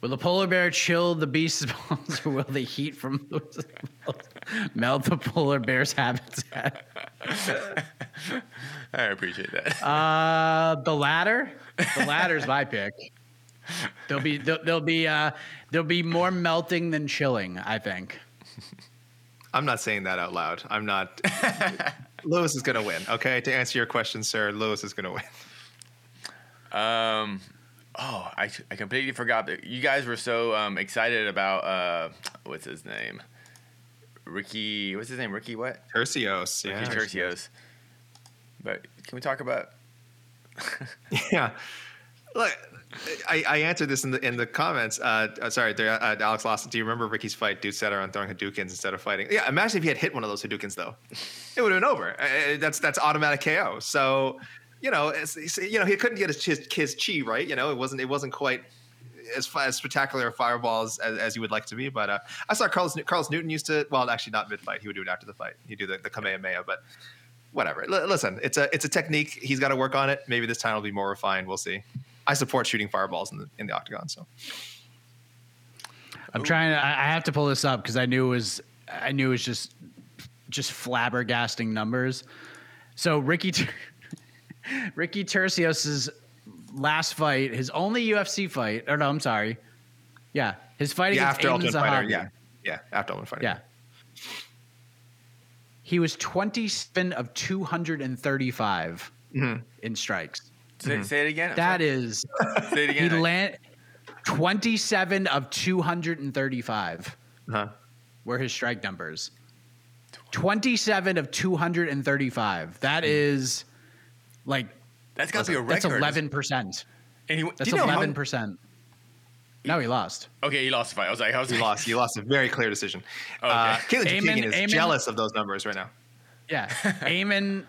Will the polar bear chill the beast's bones, or will the heat from those melt the polar bear's habitat? I appreciate that. Uh, the latter. The latter's my pick. There'll be there'll, there'll be uh, there'll be more melting than chilling. I think. I'm not saying that out loud. I'm not. Lewis is going to win. Okay, to answer your question, sir, Lewis is going to win. Um, oh, I, I completely forgot that you guys were so um, excited about uh, what's his name, Ricky. What's his name? Ricky what? Turcios, yeah, Ricky Turcios. But can we talk about? yeah. Look, I, I answered this in the in the comments. Uh, uh, sorry, there, uh, Alex Lawson. Do you remember Ricky's fight? Dude sat around throwing Hadoukens instead of fighting. Yeah, imagine if he had hit one of those Hadoukens though, it would have been over. Uh, that's that's automatic KO. So, you know, you know, he couldn't get his, his chi right. You know, it wasn't it wasn't quite as, as spectacular a fireball as, as, you would like to be. But uh, I saw Carlos Carlos Newton used to. Well, actually, not mid fight. He would do it after the fight. He'd do the, the Kamehameha, but. Whatever. L- listen, it's a it's a technique. He's got to work on it. Maybe this time will be more refined. We'll see. I support shooting fireballs in the in the octagon. So I'm trying to. I have to pull this up because I knew it was. I knew it was just, just flabbergasting numbers. So Ricky, Ricky Turcios's last fight, his only UFC fight. Or no, I'm sorry. Yeah, his fight yeah, against after Aiden Ultimate Fighter, Zahabi. yeah, yeah, after Ultimate Fighter. Yeah. He was 27 of 235 mm-hmm. in strikes. Say, mm-hmm. say it again. I'm That sorry. is, Say it again. he again. land 27 of 235 Uh-huh. were his strike numbers. 27 of 235. That mm-hmm. is like That's got to be a record. that's 11%. And he, That's do you know how- 11%. No, he lost. Okay, he lost the fight. I was like, I was You like, lost. He lost a very clear decision. Okay. Uh, Caitlin Eamon- is Eamon- jealous of those numbers right now. Yeah. Eamon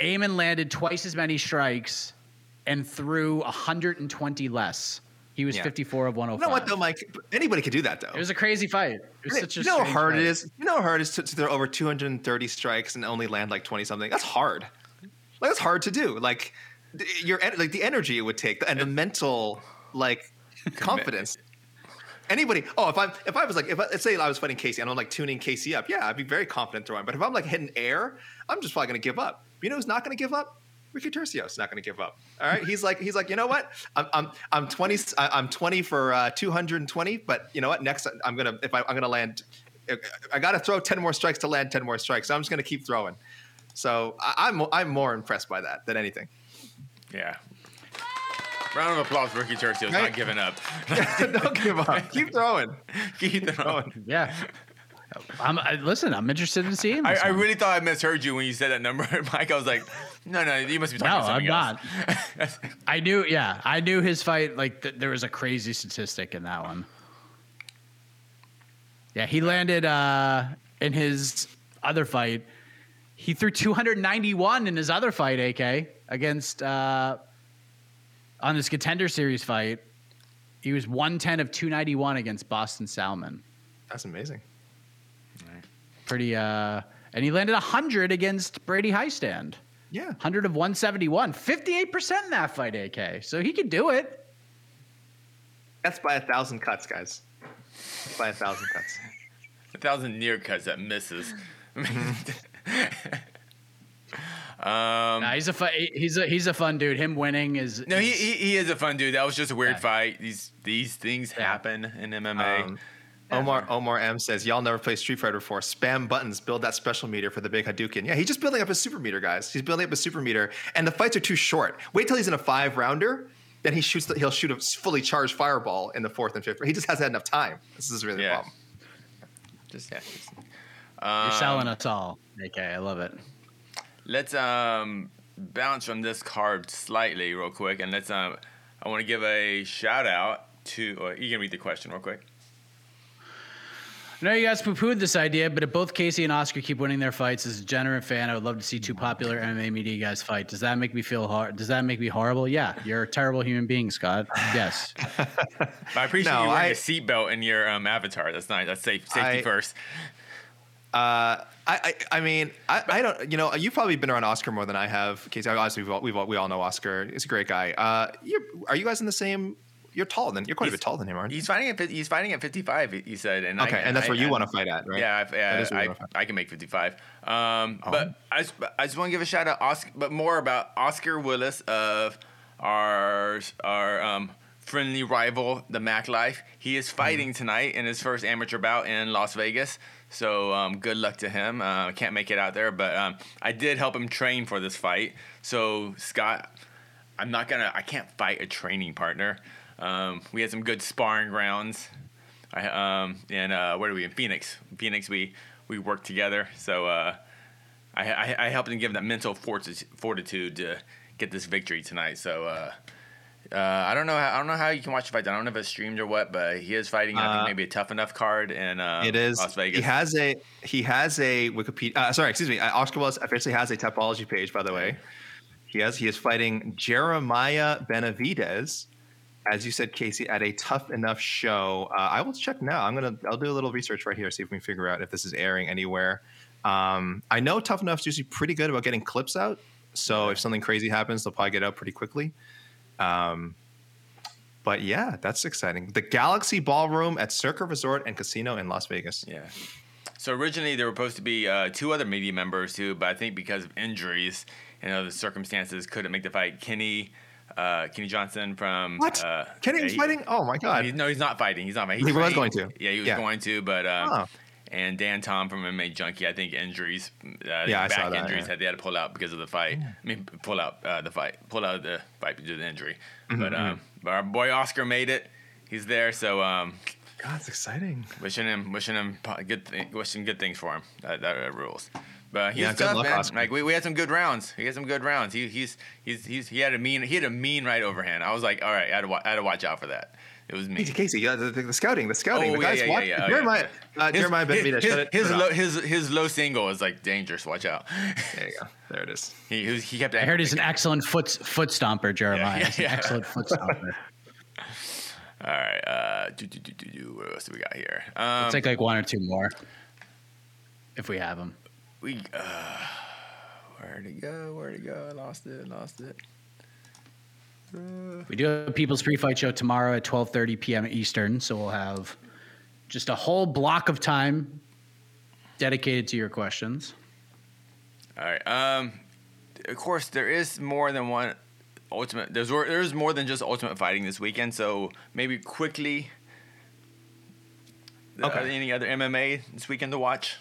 Eamon landed twice as many strikes and threw 120 less. He was Yeah. 54 of You 105. know what though, Mike? Anybody could do that though. It was a crazy fight. It was such a you know how hard fight. it is. You know how hard it is to, to throw over 230 strikes and only land like 20 something. That's hard. Like that's hard to do. Like your like the energy it would take and the mental like confidence. Anybody? Oh, if I'm if I was like if I, let's say I was fighting Casey and I'm like tuning Casey up, yeah, I'd be very confident throwing. But if I'm like hitting air, I'm just probably gonna give up. You know who's not gonna give up? Ricky Turcios not gonna give up. All right, he's like he's like you know what? I'm I'm I'm 20 I- I'm 20 for uh, 220, but you know what? Next I'm gonna if I, I'm gonna land, I got to throw 10 more strikes to land 10 more strikes. So I'm just gonna keep throwing. So I, I'm I'm more impressed by that than anything. yeah. Round of applause for Ricky Turcios, not giving up. Don't give up. Keep throwing. Keep throwing. Yeah. I'm, I, listen, I'm interested in seeing I, this I one. really thought I misheard you when you said that number, Mike. I was like, no, no, you must be talking about No, about I'm something else. I knew, yeah, I knew his fight. Like th- there was a crazy statistic in that one. Yeah, he landed uh, in his other fight. He threw 291 in his other fight, AK against uh, on this contender series fight. He was 110 of 291 against Boston Salmon. That's amazing. Pretty, uh, and he landed 100 against Brady Hiestand. Yeah. 100 of 171, 58% in that fight, AK. So he could do it. That's by a thousand cuts, guys. By a thousand cuts. A thousand near cuts that misses. um, Nah, he's a fun, he's a he's a fun dude. Him winning is no, he, he he is a fun dude. That was just a weird Yeah. fight. These these things Yeah. happen in MMA. Um, Omar Omar M says, "Y'all never played Street Fighter before. Spam buttons, build that special meter for the big Hadouken." Yeah, he's just building up his super meter, guys. He's building up his super meter, and the fights are too short. Wait till he's in a five rounder, then he shoots. The, he'll shoot a fully charged fireball in the fourth and fifth. He just hasn't had enough time. This is really Yeah. the problem. just yeah. just- you're Um, selling us all. AK, I love it. Let's um bounce from this card slightly real quick, and let's um I want to give a shout out to. Or you can read the question real quick. I know you guys poo-pooed this idea, but if both Casey and Oscar keep winning their fights, as a degenerate fan, I would love to see two popular MMA media guys fight. Does that make me feel hard? Does that make me horrible? Yeah, you're a terrible human being, Scott. Yes. I appreciate No, you wearing I- a seatbelt in your um, avatar. That's nice. That's safe. Safety I- first. Uh, I, I, I mean, I, I don't, you know, you've probably been around Oscar more than I have. Casey, obviously, we've all, we've all, we all know Oscar. He's a great guy. Uh, you're, you guys in the same? You're taller than you're quite a bit taller than him, aren't you? He's fighting at he's fighting at 55. he- said, and Okay, and that's where you want to fight at, right? Yeah, I, yeah, is where you I. Can make 55. Um, Oh. But I just, I just want to give a shout out, Oscar, but more about Oscar Willis of our our um, friendly rival, the Mac Life. He is fighting tonight in his first amateur bout in Las Vegas. So um, good luck to him. Uh, can't make it out there, but um, I did help him train for this fight. So Scott, I'm not gonna. I can't fight a training partner. Um, we had some good sparring rounds. I um and uh, where are we in Phoenix? Phoenix, we we worked together. So uh, I, I I helped him give him that mental fortitude to get this victory tonight. So. Uh, uh, I don't know. How, I don't know how you can watch the fight. I don't know if it's streamed or what, but he is fighting. I Uh, think maybe a Tuff-N-Uff card in uh, It is. Las Vegas. He has a he has a Wikipedia. Uh, sorry, excuse me. Uh, Oscar Willis officially has a Tapology page, by the way. He has. He is fighting Jeremiah Benavides, as you said, Casey, at a Tuff-N-Uff show. Uh, I will check now. I'm gonna. I'll do a little research right here, see if we can figure out if this is airing anywhere. Um, I know Tuff-N-Uff's usually pretty good about getting clips out. So if something crazy happens, they'll probably get out pretty quickly. Um, but yeah, that's exciting. The Galaxy Ballroom at Circa Resort and Casino in Las Vegas. Yeah. So originally there were supposed to be uh, two other media members too, but I think because of injuries and other circumstances, couldn't make the fight. Kenny, uh, Kenny Johnson from What? Uh, Kenny yeah, was he- fighting? Oh my god! No, he's not fighting. He's not fighting. He was going to. Yeah, he was Yeah. going to, but um, Oh. And Dan Tom from MMA Junkie, I think injuries, uh, Yeah, I back saw that, injuries, yeah. had they had to pull out because of the fight. I mean, pull out uh, the fight, pull out the fight due to the injury. Mm-hmm, But um, but our boy Oscar made it. He's there, so um, God, it's exciting. wishing him, wishing him good, th- wishing good things for him. That, that uh, rules. But he's Yeah, tough, luck, man. Oscar. Like we, we had some good rounds. He had some good rounds. He he's he's he's he had a mean he had a mean right overhand. I was like, all right, I had to, wa- I had to watch out for that. It was me. Casey, yeah, the, the, scouting, the scouting. Oh, the guys yeah, watch. yeah, yeah. Jeremiah, Oh, uh, Jeremiah bent me to his, shut it. his, low, his his low single is like dangerous. Watch out. There you go. There it is. He he, was, he kept. I heard he's an excellent foot foot stomper, Jeremiah. yeah, He's an yeah. excellent foot stomper. All right. Uh, do, do, do, do, do. What else do we got here? Um, Let's take like one or two more, if we have them. we. Uh, where'd it go? Where'd it go? I lost it. Lost it. We do a People's Pre-Fight show tomorrow at 12:30 p.m. Eastern, so we'll have just a whole block of time dedicated to your questions. All right. Um, of course, there is more than one ultimate. There's more- there's more than just ultimate fighting this weekend. So maybe quickly. Okay. Are there any other MMA this weekend to watch?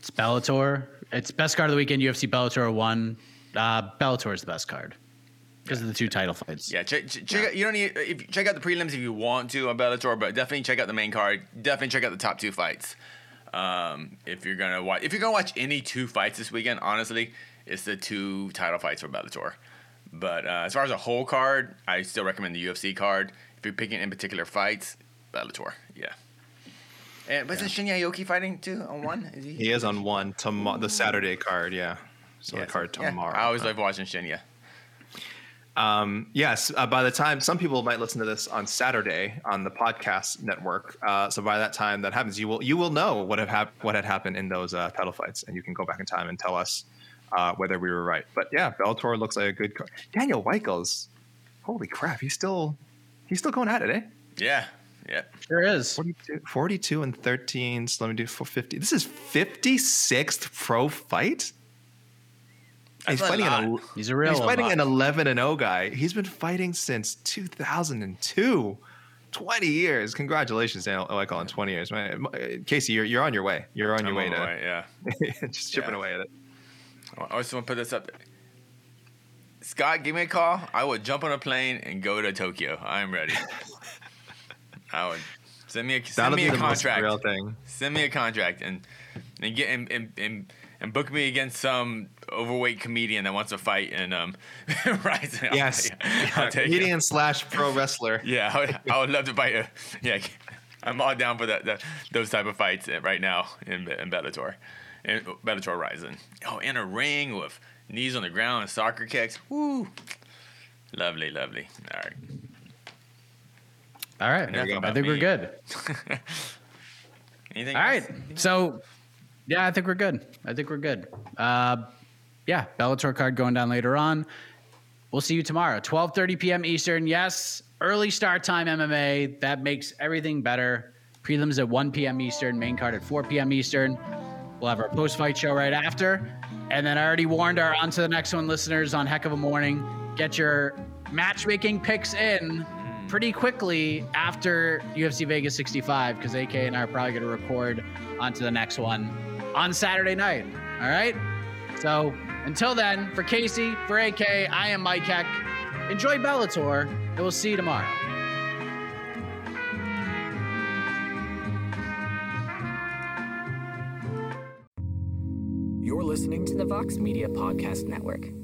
It's Bellator. It's best card of the weekend. UFC Bellator one. Uh, Bellator is the best card because of the two title fights. Yeah, check, check, check out. You don't need if check out the prelims if you want to on Bellator, but definitely check out the main card. Definitely check out the top two fights. Um, if you're gonna watch, if you're gonna watch any two fights this weekend, honestly, it's the two title fights for Bellator. But uh, as far as a whole card, I still recommend the UFC card. If you're picking in particular fights, Bellator, yeah. And but is Shinya Aoki fighting too on one? Is he? He is on one tomorrow, the Saturday card. Yeah. So Yeah, the card yeah. tomorrow. I always love watching Shinya. Um, yes, uh, by the time some people might listen to this on Saturday on the podcast network, uh, so by that time that happens, you will you will know what have hap- what had happened in those uh, title fights, and you can go back in time and tell us uh, whether we were right. But yeah, Bellator looks like a good card. Daniel Weichels, holy crap, he's still he's still going at it, eh? Yeah, yeah. Sure is. 42, 42 and 13. So let me do 450. This is 56th pro fight. That's he's a fighting an, He's a real he's fighting lot. an 11 and 0 guy. He's been fighting since 2002. 20 years. Congratulations, Daniel Oh, I call on 20 years. Casey, you're, you're on your way. You're on I'm your way on to way, yeah. just chipping Yeah. away at it. I just want to put this up. Scott, give me a call. I would jump on a plane and go to Tokyo. I'm ready. I would send me a send That'll me be a the contract. real thing. Send me a contract and and get and, and, and, and book me against some overweight comedian that wants to fight and um Rizin. I'll- Yes. It. Comedian slash pro wrestler. Yeah, I would, I would love to fight. A, yeah, I'm all down for that, that those type of fights right now in, in Bellator, in Bellator Rizin. Oh, in a ring with knees on the ground and soccer kicks. Woo, lovely, lovely. All right, All right. There you go I think we're good. anything? All else? right. So, yeah, I think we're good. I think we're good. Uh, yeah, Bellator card going down later on. We'll see you tomorrow, 12:30 p.m. Eastern. Yes, early start time MMA. That makes everything better. Prelims at 1 p.m. Eastern, main card at 4 p.m. Eastern. We'll have our post-fight show right after. And then I already warned our on to the next one listeners on Heck of a Morning. Get your matchmaking picks in pretty quickly after UFC Vegas 65 because AK and I are probably going to record onto the next one on Saturday night. All right. So until then, for Casey, for AK, I am Mike Heck. Enjoy Bellator, and we'll see you tomorrow. You're listening to the Vox Media Podcast Network.